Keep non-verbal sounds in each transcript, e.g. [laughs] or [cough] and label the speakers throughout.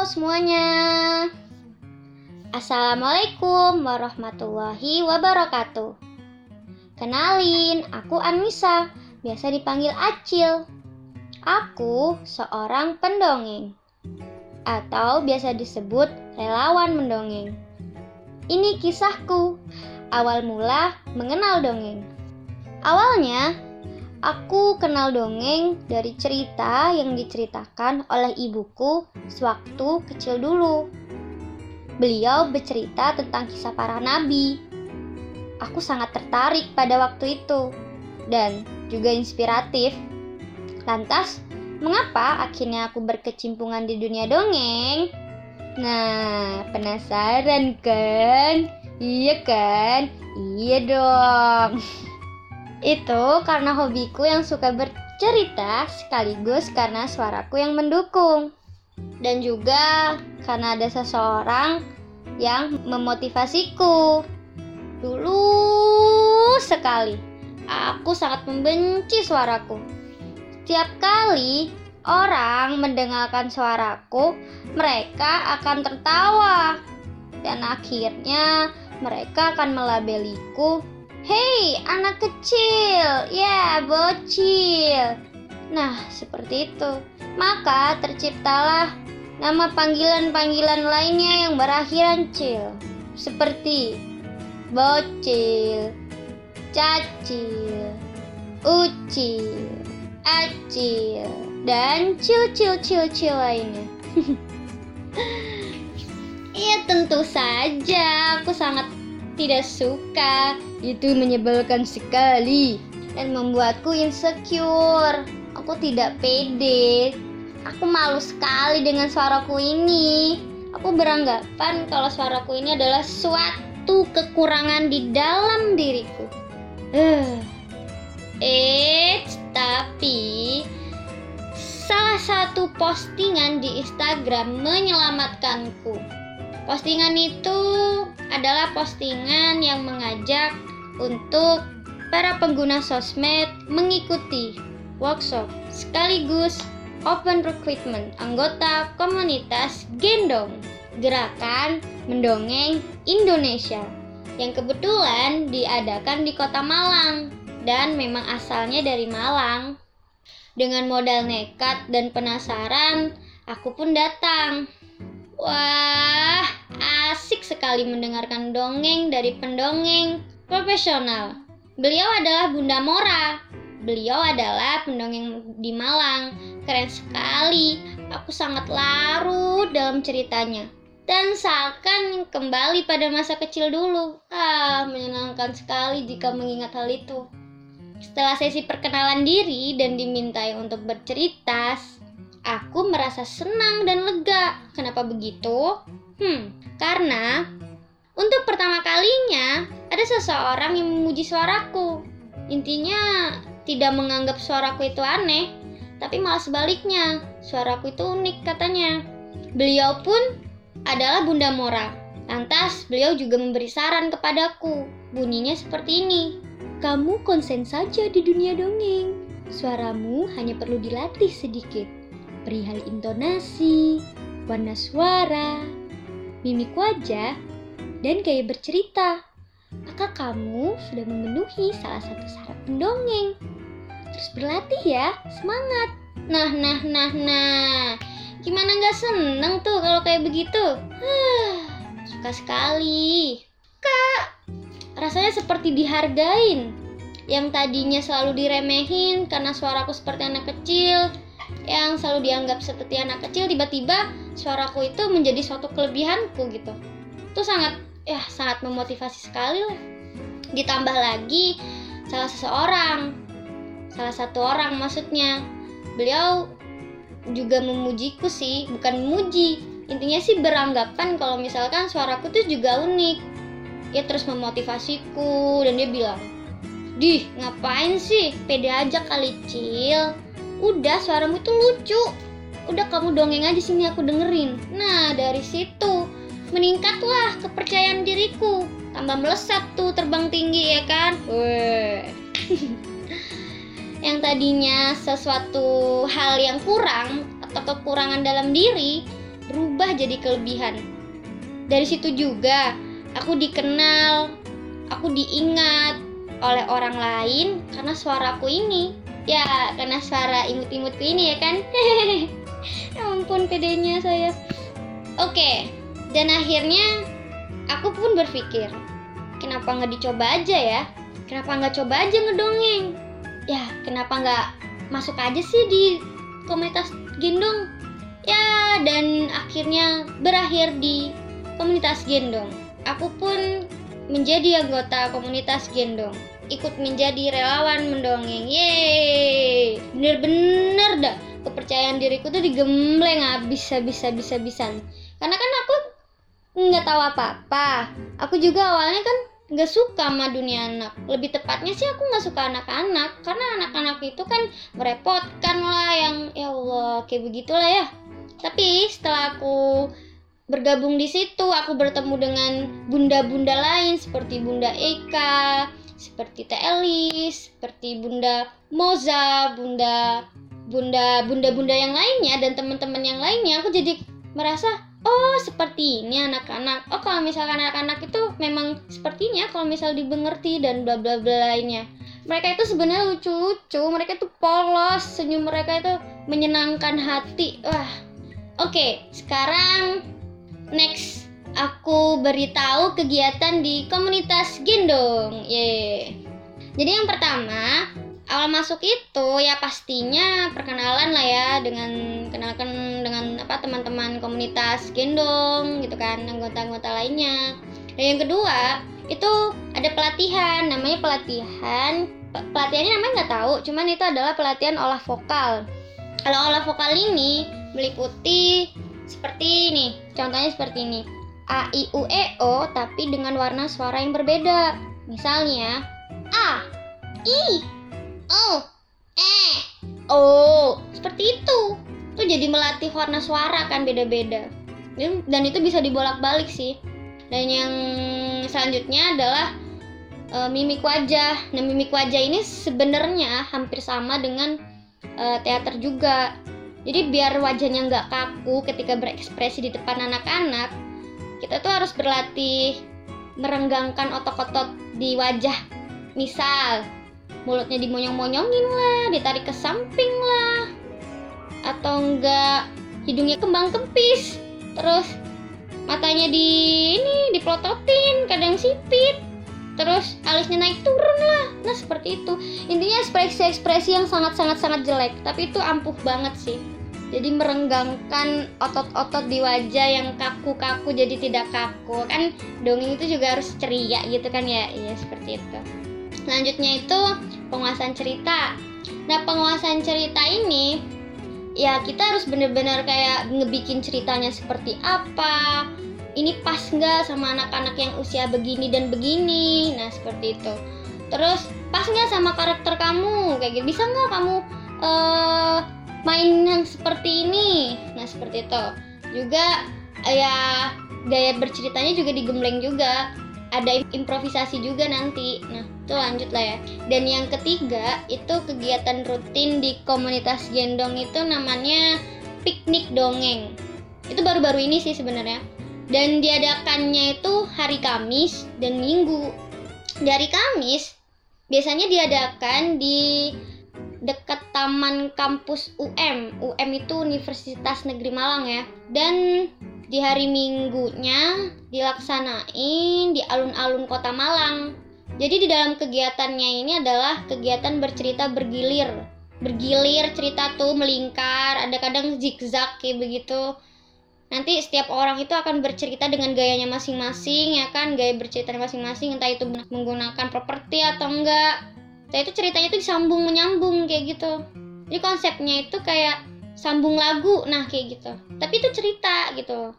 Speaker 1: semuanya. Assalamualaikum warahmatullahi wabarakatuh. Kenalin, aku Anissa, biasa dipanggil Acil. Aku seorang pendongeng atau biasa disebut relawan mendongeng. Ini kisahku, awal mula mengenal dongeng. Awalnya, aku kenal dongeng dari cerita yang diceritakan oleh ibuku sewaktu kecil dulu. Beliau bercerita tentang kisah para nabi. Aku sangat tertarik pada waktu itu dan juga inspiratif. Lantas, mengapa akhirnya aku berkecimpungan di dunia dongeng? Nah, penasaran kan? Iya kan? Iya dong. [laughs] Itu karena hobiku yang suka bercerita sekaligus karena suaraku yang mendukung dan juga karena ada seseorang yang memotivasiku. Dulu sekali, aku sangat membenci suaraku. Setiap kali orang mendengarkan suaraku, mereka akan tertawa. Dan akhirnya mereka akan melabeliku, "Hei, anak kecil, ya, bocil." Nah, seperti itu. Maka terciptalah nama panggilan-panggilan lainnya yang berakhiran cil, seperti bocil, cacil, ucil, acil, dan cil-cil-cil-cil lainnya. Iya [laughs] tentu saja, aku sangat tidak suka. Itu menyebalkan sekali dan membuatku insecure. Aku tidak pede. Aku malu sekali dengan suaraku ini. Aku beranggapan kalau suaraku ini adalah suatu kekurangan di dalam diriku. [sighs] Eh, tapi salah satu postingan di Instagram menyelamatkanku. Postingan itu adalah postingan yang mengajak untuk para pengguna sosmed mengikuti workshop sekaligus open recruitment anggota komunitas Gendong Gerakan Mendongeng Indonesia yang kebetulan diadakan di Kota Malang dan memang asalnya dari Malang. Dengan modal nekat dan penasaran, aku pun datang. Wah, asik sekali mendengarkan dongeng dari pendongeng profesional. Beliau adalah Bunda Mora. Beliau adalah pendongeng di Malang. Keren sekali. Aku sangat larut dalam ceritanya. Dan seakan kembali pada masa kecil dulu. Ah, menyenangkan sekali jika mengingat hal itu. Setelah sesi perkenalan diri dan dimintai untuk bercerita, aku merasa senang dan lega. Kenapa begitu? Hmm, karena untuk pertama kalinya ada seseorang yang memuji suaraku. Intinya tidak menganggap suaraku itu aneh, tapi malah sebaliknya, suaraku itu unik katanya. Beliau pun adalah Bunda Mora. Lantas beliau juga memberi saran kepadaku. Bunyinya seperti ini. Kamu konsen saja di dunia dongeng. Suaramu hanya perlu dilatih sedikit. Perihal intonasi, warna suara, mimik wajah, dan gaya bercerita. Maka kamu sudah memenuhi salah satu syarat pendongeng. Terus berlatih ya, semangat. Nah, nah, nah, nah. Gimana nggak seneng tuh kalau kayak begitu? Suka sekali. Kak, rasanya seperti dihargain. Yang tadinya selalu diremehin karena suaraku seperti anak kecil, yang selalu dianggap seperti anak kecil, tiba-tiba suaraku itu menjadi suatu kelebihanku gitu. Itu sangat ya sangat memotivasi sekali lah. Ditambah lagi salah seseorang, salah satu orang maksudnya, beliau juga memujiku sih, bukan memuji. Intinya sih beranggapan kalau misalkan suaraku tuh juga unik. Dia terus memotivasiku dan dia bilang, Dih, ngapain sih? Pede aja kali, Cil. Udah, suaramu itu lucu. Udah kamu dongeng aja sini aku dengerin. Nah, dari situ meningkatlah kepercayaan diriku. Tambah melesat tuh terbang tinggi ya kan? Weh. [laughs] yang tadinya sesuatu hal yang kurang atau kekurangan dalam diri berubah jadi kelebihan dari situ juga aku dikenal aku diingat oleh orang lain karena suaraku ini ya karena suara imut-imutku ini ya kan? [laughs] Ya ampun pedenya saya. Oke dan akhirnya aku pun berpikir kenapa nggak dicoba aja ya? Kenapa nggak coba aja ngedongeng? Ya kenapa nggak masuk aja sih di komunitas gendong? Ya dan akhirnya berakhir di komunitas gendong. Aku pun menjadi anggota komunitas gendong ikut menjadi relawan mendongeng. Yeay. Bener-bener dah. Kepercayaan diriku tuh digembleng habis habisan. Karena kan aku nggak tahu apa-apa. Aku juga awalnya kan nggak suka sama dunia anak. Lebih tepatnya sih aku nggak suka anak-anak. Karena anak-anak itu kan merepotkan lah yang ya Allah kayak begitulah ya. Tapi setelah aku bergabung di situ aku bertemu dengan bunda-bunda lain seperti Bunda Eka seperti Teh Elis seperti Bunda Moza Bunda Bunda Bunda-bunda yang lainnya dan teman-teman yang lainnya aku jadi merasa oh seperti ini anak-anak oh kalau misalkan anak-anak itu memang sepertinya kalau misal dimengerti dan bla bla bla lainnya. Mereka itu sebenarnya lucu-lucu mereka itu polos senyum mereka itu menyenangkan hati. Wah oke okay, sekarang next aku beritahu kegiatan di komunitas gendong ye. Jadi yang pertama awal masuk itu ya pastinya perkenalan lah ya dengan kenalkan dengan apa teman-teman komunitas gendong gitu kan anggota-anggota lainnya. Dan yang kedua itu ada pelatihan namanya pelatihan pelatihannya namanya nggak tahu cuman itu adalah pelatihan olah vokal. Kalau olah vokal ini meliputi seperti ini contohnya seperti ini A I U E O tapi dengan warna suara yang berbeda. Misalnya A I oh eh oh seperti itu. Tuh jadi melatih warna suara kan beda-beda. Dan itu bisa dibolak-balik sih. Dan yang selanjutnya adalah e, mimik wajah. Nah mimik wajah ini sebenarnya hampir sama dengan e, teater juga. Jadi biar wajahnya nggak kaku ketika berekspresi di depan anak-anak kita tuh harus berlatih merenggangkan otot-otot di wajah. Misal mulutnya dimonyong-monyongin lah ditarik ke samping lah. Atau enggak hidungnya kembang kempis. Terus matanya di ini diplototin kadang sipit. Terus alisnya naik turun lah. Nah seperti itu. Intinya ekspresi-ekspresi yang sangat-sangat sangat jelek. Tapi itu ampuh banget sih jadi merenggangkan otot-otot di wajah yang kaku-kaku jadi tidak kaku. Kan dongeng itu juga harus ceria gitu kan ya? Iya seperti itu. Selanjutnya itu penguasaan cerita. Nah penguasaan cerita ini ya kita harus bener-bener kayak ngebikin ceritanya seperti apa. Ini pas nggak sama anak-anak yang usia begini dan begini? Nah seperti itu. Terus pas nggak sama karakter kamu? Kayak gitu. Bisa nggak kamu uh, main yang seperti ini nah seperti itu juga ya gaya berceritanya juga digembleng juga ada improvisasi juga nanti. Nah, itu lanjut lah ya. Dan yang ketiga, itu kegiatan rutin di komunitas gendong itu namanya piknik dongeng. Itu baru-baru ini sih sebenarnya. Dan diadakannya itu hari Kamis dan Minggu. Dari Kamis biasanya diadakan di dekat taman kampus UM. UM itu Universitas Negeri Malang ya. Dan di hari Minggunya dilaksanain di alun-alun Kota Malang. Jadi di dalam kegiatannya ini adalah kegiatan bercerita bergilir. Bergilir cerita tuh melingkar, ada kadang zigzag kayak begitu. Nanti setiap orang itu akan bercerita dengan gayanya masing-masing ya kan, gaya bercerita masing-masing entah itu menggunakan properti atau enggak. Nah itu ceritanya itu disambung menyambung kayak gitu. Jadi konsepnya itu kayak sambung lagu nah kayak gitu. Tapi itu cerita gitu.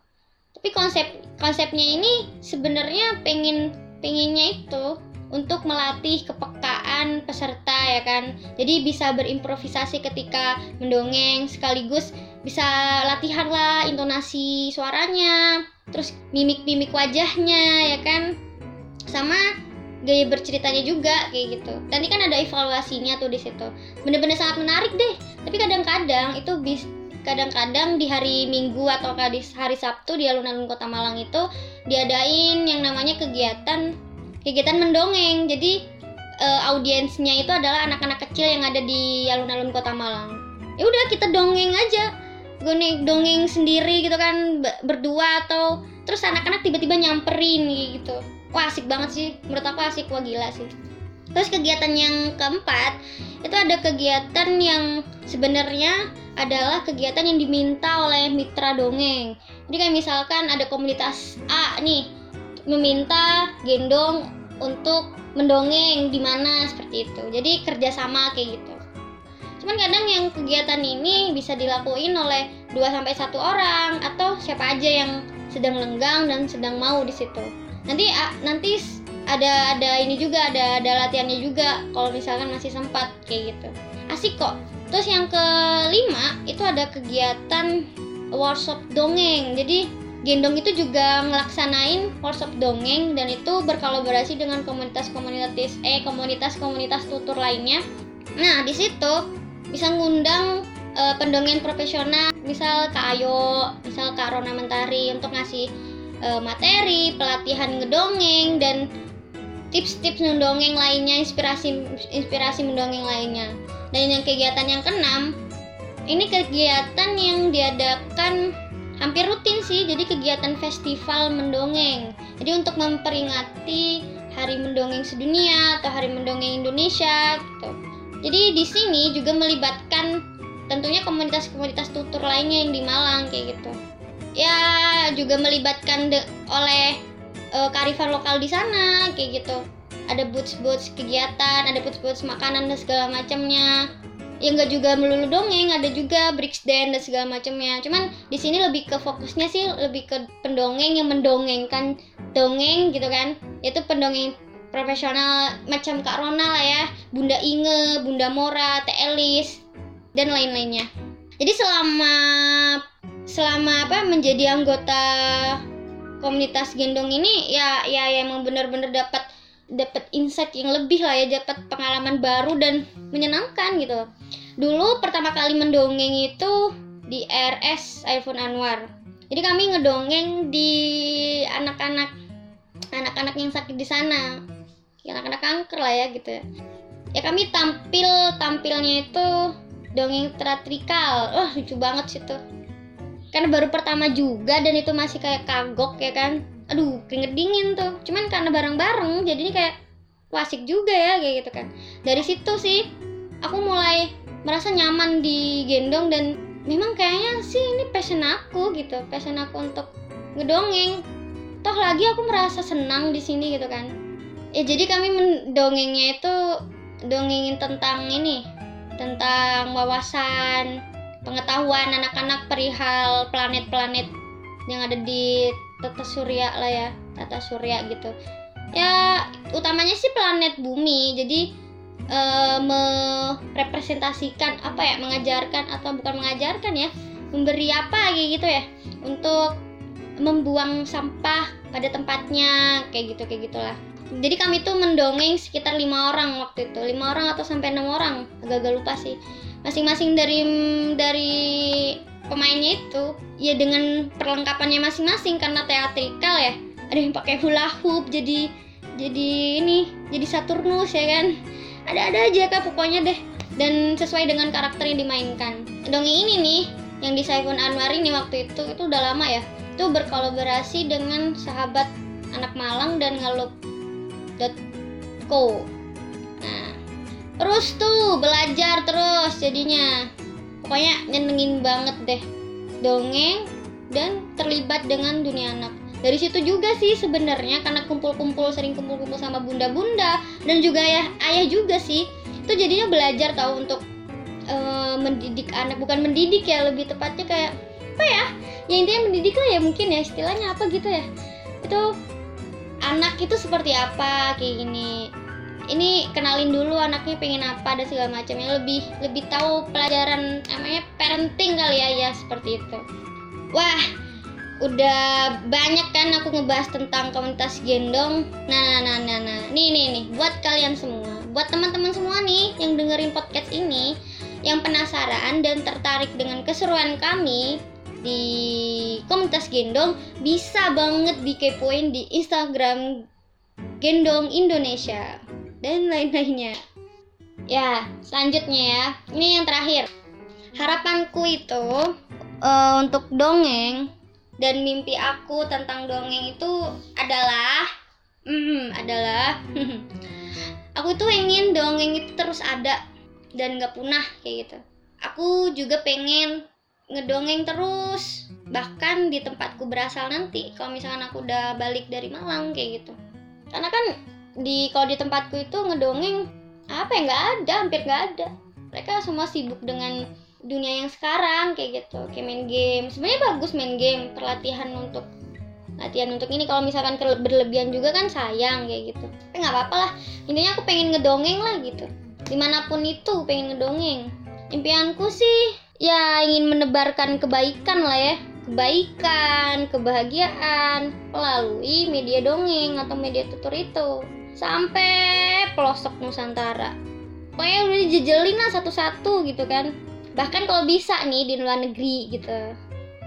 Speaker 1: Tapi konsep konsepnya ini sebenarnya pengen pengennya itu untuk melatih kepekaan peserta ya kan? Jadi bisa berimprovisasi ketika mendongeng sekaligus bisa latihan lah intonasi suaranya terus mimik-mimik wajahnya ya kan? Sama gaya berceritanya juga kayak gitu. Nanti kan ada evaluasinya tuh di situ. Bener-bener sangat menarik deh. Tapi kadang-kadang itu bis kadang-kadang di hari Minggu atau di hari Sabtu di alun-alun Kota Malang itu diadain yang namanya kegiatan kegiatan mendongeng. Jadi uh, audiensnya itu adalah anak-anak kecil yang ada di alun-alun Kota Malang. Ya udah kita dongeng aja. Gue dongeng sendiri gitu kan berdua atau terus anak-anak tiba-tiba nyamperin gitu. Wah asik banget sih. Menurut aku asik wah gila sih. Terus kegiatan yang keempat itu ada kegiatan yang sebenarnya adalah kegiatan yang diminta oleh mitra dongeng. Jadi kayak misalkan ada komunitas A nih meminta gendong untuk mendongeng di mana seperti itu. Jadi kerjasama kayak gitu. Cuman kadang yang kegiatan ini bisa dilakuin oleh 2 sampai satu orang atau siapa aja yang sedang lenggang dan sedang mau di situ. Nanti nanti ada ada ini juga ada ada latihannya juga kalau misalkan masih sempat kayak gitu. Asik kok. Terus yang kelima itu ada kegiatan workshop dongeng. Jadi Gendong itu juga ngelaksanain workshop dongeng dan itu berkolaborasi dengan komunitas-komunitas eh komunitas-komunitas tutur lainnya. Nah, di situ bisa ngundang uh, pendongeng profesional, misal Kak Ayo, misal Kak Rona Mentari untuk ngasih uh, materi, pelatihan ngedongeng dan tips-tips mendongeng lainnya, inspirasi inspirasi mendongeng lainnya. Dan yang kegiatan yang keenam, ini kegiatan yang diadakan hampir rutin sih, jadi kegiatan festival mendongeng. Jadi untuk memperingati Hari Mendongeng Sedunia atau Hari Mendongeng Indonesia gitu. Jadi di sini juga melibatkan tentunya komunitas-komunitas tutur lainnya yang di Malang kayak gitu. Ya juga melibatkan oleh uh, kearifan lokal di sana kayak gitu. Ada boots-boots kegiatan ada boots-boots makanan dan segala macamnya. Ya nggak juga melulu dongeng ada juga bricks dance dan segala macamnya. Cuman di sini lebih ke fokusnya sih lebih ke pendongeng yang mendongengkan dongeng gitu kan. Yaitu pendongeng profesional macam Kak Rona lah ya. Bunda Inge Bunda Mora Teh Elis dan lain-lainnya. Jadi selama selama apa menjadi anggota komunitas gendong ini ya ya, ya emang bener-bener dapat dapat insight yang lebih lah ya dapat pengalaman baru dan menyenangkan gitu. Dulu pertama kali mendongeng itu di RS iPhone Anwar. Jadi kami ngedongeng di anak-anak anak-anak yang sakit di sana. Anak-anak kanker lah ya gitu. Ya ya kami tampil tampilnya itu dongeng teatrikal. Wah lucu banget sih tuh karena baru pertama juga dan itu masih kayak kagok ya kan. Aduh keringet dingin tuh. Cuman karena bareng-bareng jadinya kayak wasik juga ya kayak gitu kan. Dari situ sih aku mulai merasa nyaman di gendong dan memang kayaknya sih ini passion aku gitu passion aku untuk ngedongeng. Toh lagi aku merasa senang di sini gitu kan. Ya jadi kami mendongengnya itu dongengin tentang ini tentang wawasan pengetahuan anak-anak perihal planet-planet yang ada di tata surya lah ya tata surya gitu. Ya utamanya sih planet bumi. Jadi e, merepresentasikan apa ya mengajarkan atau bukan mengajarkan ya memberi apa kayak gitu ya untuk membuang sampah pada tempatnya kayak gitu kayak gitulah. Jadi kami tuh mendongeng sekitar lima orang waktu itu lima orang atau sampai enam orang. Agak-agak lupa sih masing-masing dari dari pemainnya itu ya dengan perlengkapannya masing-masing karena teatrikal ya. Ada yang pakai hula hoop jadi jadi ini jadi Saturnus ya kan? Ada-ada aja kak pokoknya deh. Dan sesuai dengan karakter yang dimainkan. Dongeng ini nih yang di Saifun Anwar ini waktu itu itu udah lama ya. Itu berkolaborasi dengan sahabat anak Malang dan ngelup.co terus tuh belajar terus jadinya. Pokoknya nyenengin banget deh. Dongeng dan terlibat dengan dunia anak. Dari situ juga sih sebenarnya karena kumpul-kumpul sering kumpul-kumpul sama bunda-bunda dan juga ya ayah juga sih itu jadinya belajar tahu untuk uh, mendidik anak. Bukan mendidik ya lebih tepatnya kayak apa ya? Ya intinya mendidik lah ya mungkin ya istilahnya apa gitu ya. Itu anak itu seperti apa kayak gini ini kenalin dulu anaknya pengen apa dan segala macamnya lebih lebih tahu pelajaran namanya parenting kali ya ya seperti itu. Wah udah banyak kan aku ngebahas tentang komunitas gendong. Nah nah nah nah, nah. nih nih nih. Buat kalian semua buat teman-teman semua nih yang dengerin podcast ini yang penasaran dan tertarik dengan keseruan kami di komunitas gendong bisa banget dikepoin di Instagram gendong Indonesia dan lain-lainnya. Ya, selanjutnya ya. Ini yang terakhir. Harapanku itu uh, untuk dongeng dan mimpi aku tentang dongeng itu adalah hmm, adalah [laughs] aku tuh ingin dongeng itu terus ada dan gak punah kayak gitu. Aku juga pengen ngedongeng terus bahkan di tempatku berasal nanti kalau misalkan aku udah balik dari Malang kayak gitu karena kan di kalau di tempatku itu ngedongeng apa ya nggak ada hampir nggak ada. Mereka semua sibuk dengan dunia yang sekarang kayak gitu kayak main game. Sebenarnya bagus main game perlatihan untuk latihan untuk ini. Kalau misalkan berlebihan juga kan sayang kayak gitu. Tapi nggak apa-apa lah intinya aku pengen ngedongeng lah gitu. Di mana pun itu pengen ngedongeng. Impianku sih ya ingin menebarkan kebaikan lah ya. Kebaikan, kebahagiaan melalui media dongeng atau media tutur itu sampai pelosok Nusantara. Pokoknya udah dijejelin lah satu-satu gitu kan. Bahkan kalau bisa nih di luar negeri gitu.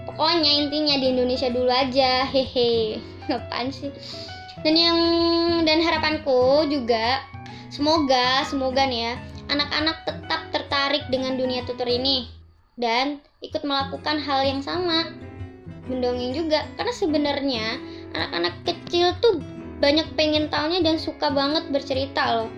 Speaker 1: Pokoknya intinya di Indonesia dulu aja, hehe. [laughs] Ngapain sih? Dan yang dan harapanku juga semoga semoga nih ya anak-anak tetap tertarik dengan dunia tutur ini dan ikut melakukan hal yang sama mendongeng juga karena sebenarnya anak-anak kecil tuh banyak pengen taunya dan suka banget bercerita loh.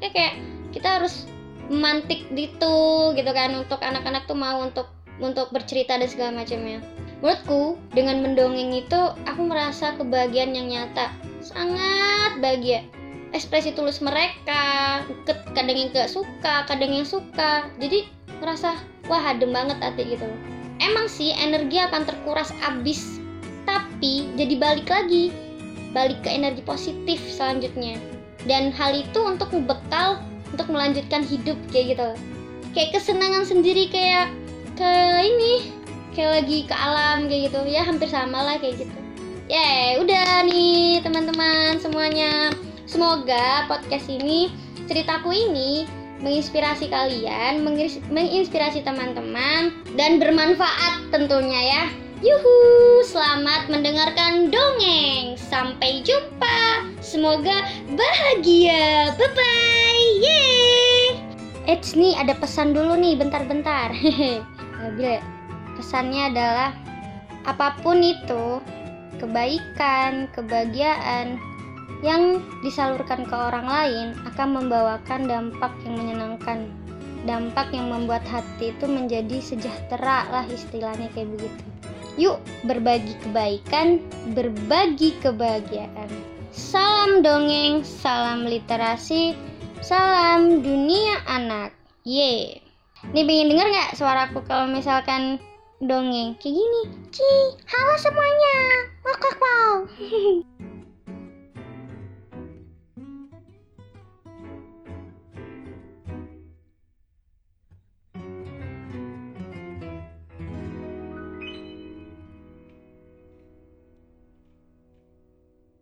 Speaker 1: Ya kayak kita harus memantik gitu gitu kan untuk anak-anak tuh mau untuk untuk bercerita dan segala macamnya. Menurutku dengan mendongeng itu aku merasa kebahagiaan yang nyata. Sangat bahagia. Ekspresi tulus mereka kadang yang gak suka kadang yang suka. Jadi ngerasa wah adem banget hati gitu emang sih energi akan terkuras abis. Tapi jadi balik lagi balik ke energi positif selanjutnya. Dan hal itu untuk bekal untuk melanjutkan hidup kayak gitu. Kayak kesenangan sendiri kayak ke ini kayak lagi ke alam kayak gitu. Ya hampir sama lah kayak gitu. Ya udah nih teman-teman semuanya. Semoga podcast ini ceritaku ini menginspirasi kalian, menginspirasi teman-teman, dan bermanfaat tentunya ya. Yuhu, selamat mendengarkan dongeng. Sampai jumpa. Semoga bahagia. Bye bye. Yeay. Eits nih ada pesan dulu nih, bentar-bentar. [laughs] Bila pesannya adalah apa pun itu, kebaikan, kebahagiaan, yang disalurkan ke orang lain akan membawakan dampak yang menyenangkan dampak yang membuat hati itu menjadi sejahtera lah istilahnya kayak begitu Yuk berbagi kebaikan, berbagi kebahagiaan. Salam dongeng, salam literasi, salam dunia anak. Ye. Nih pengen dengar nggak suaraku kalau misalkan dongeng kayak gini? Ci, halo semuanya. Wak wak wow. [laughs]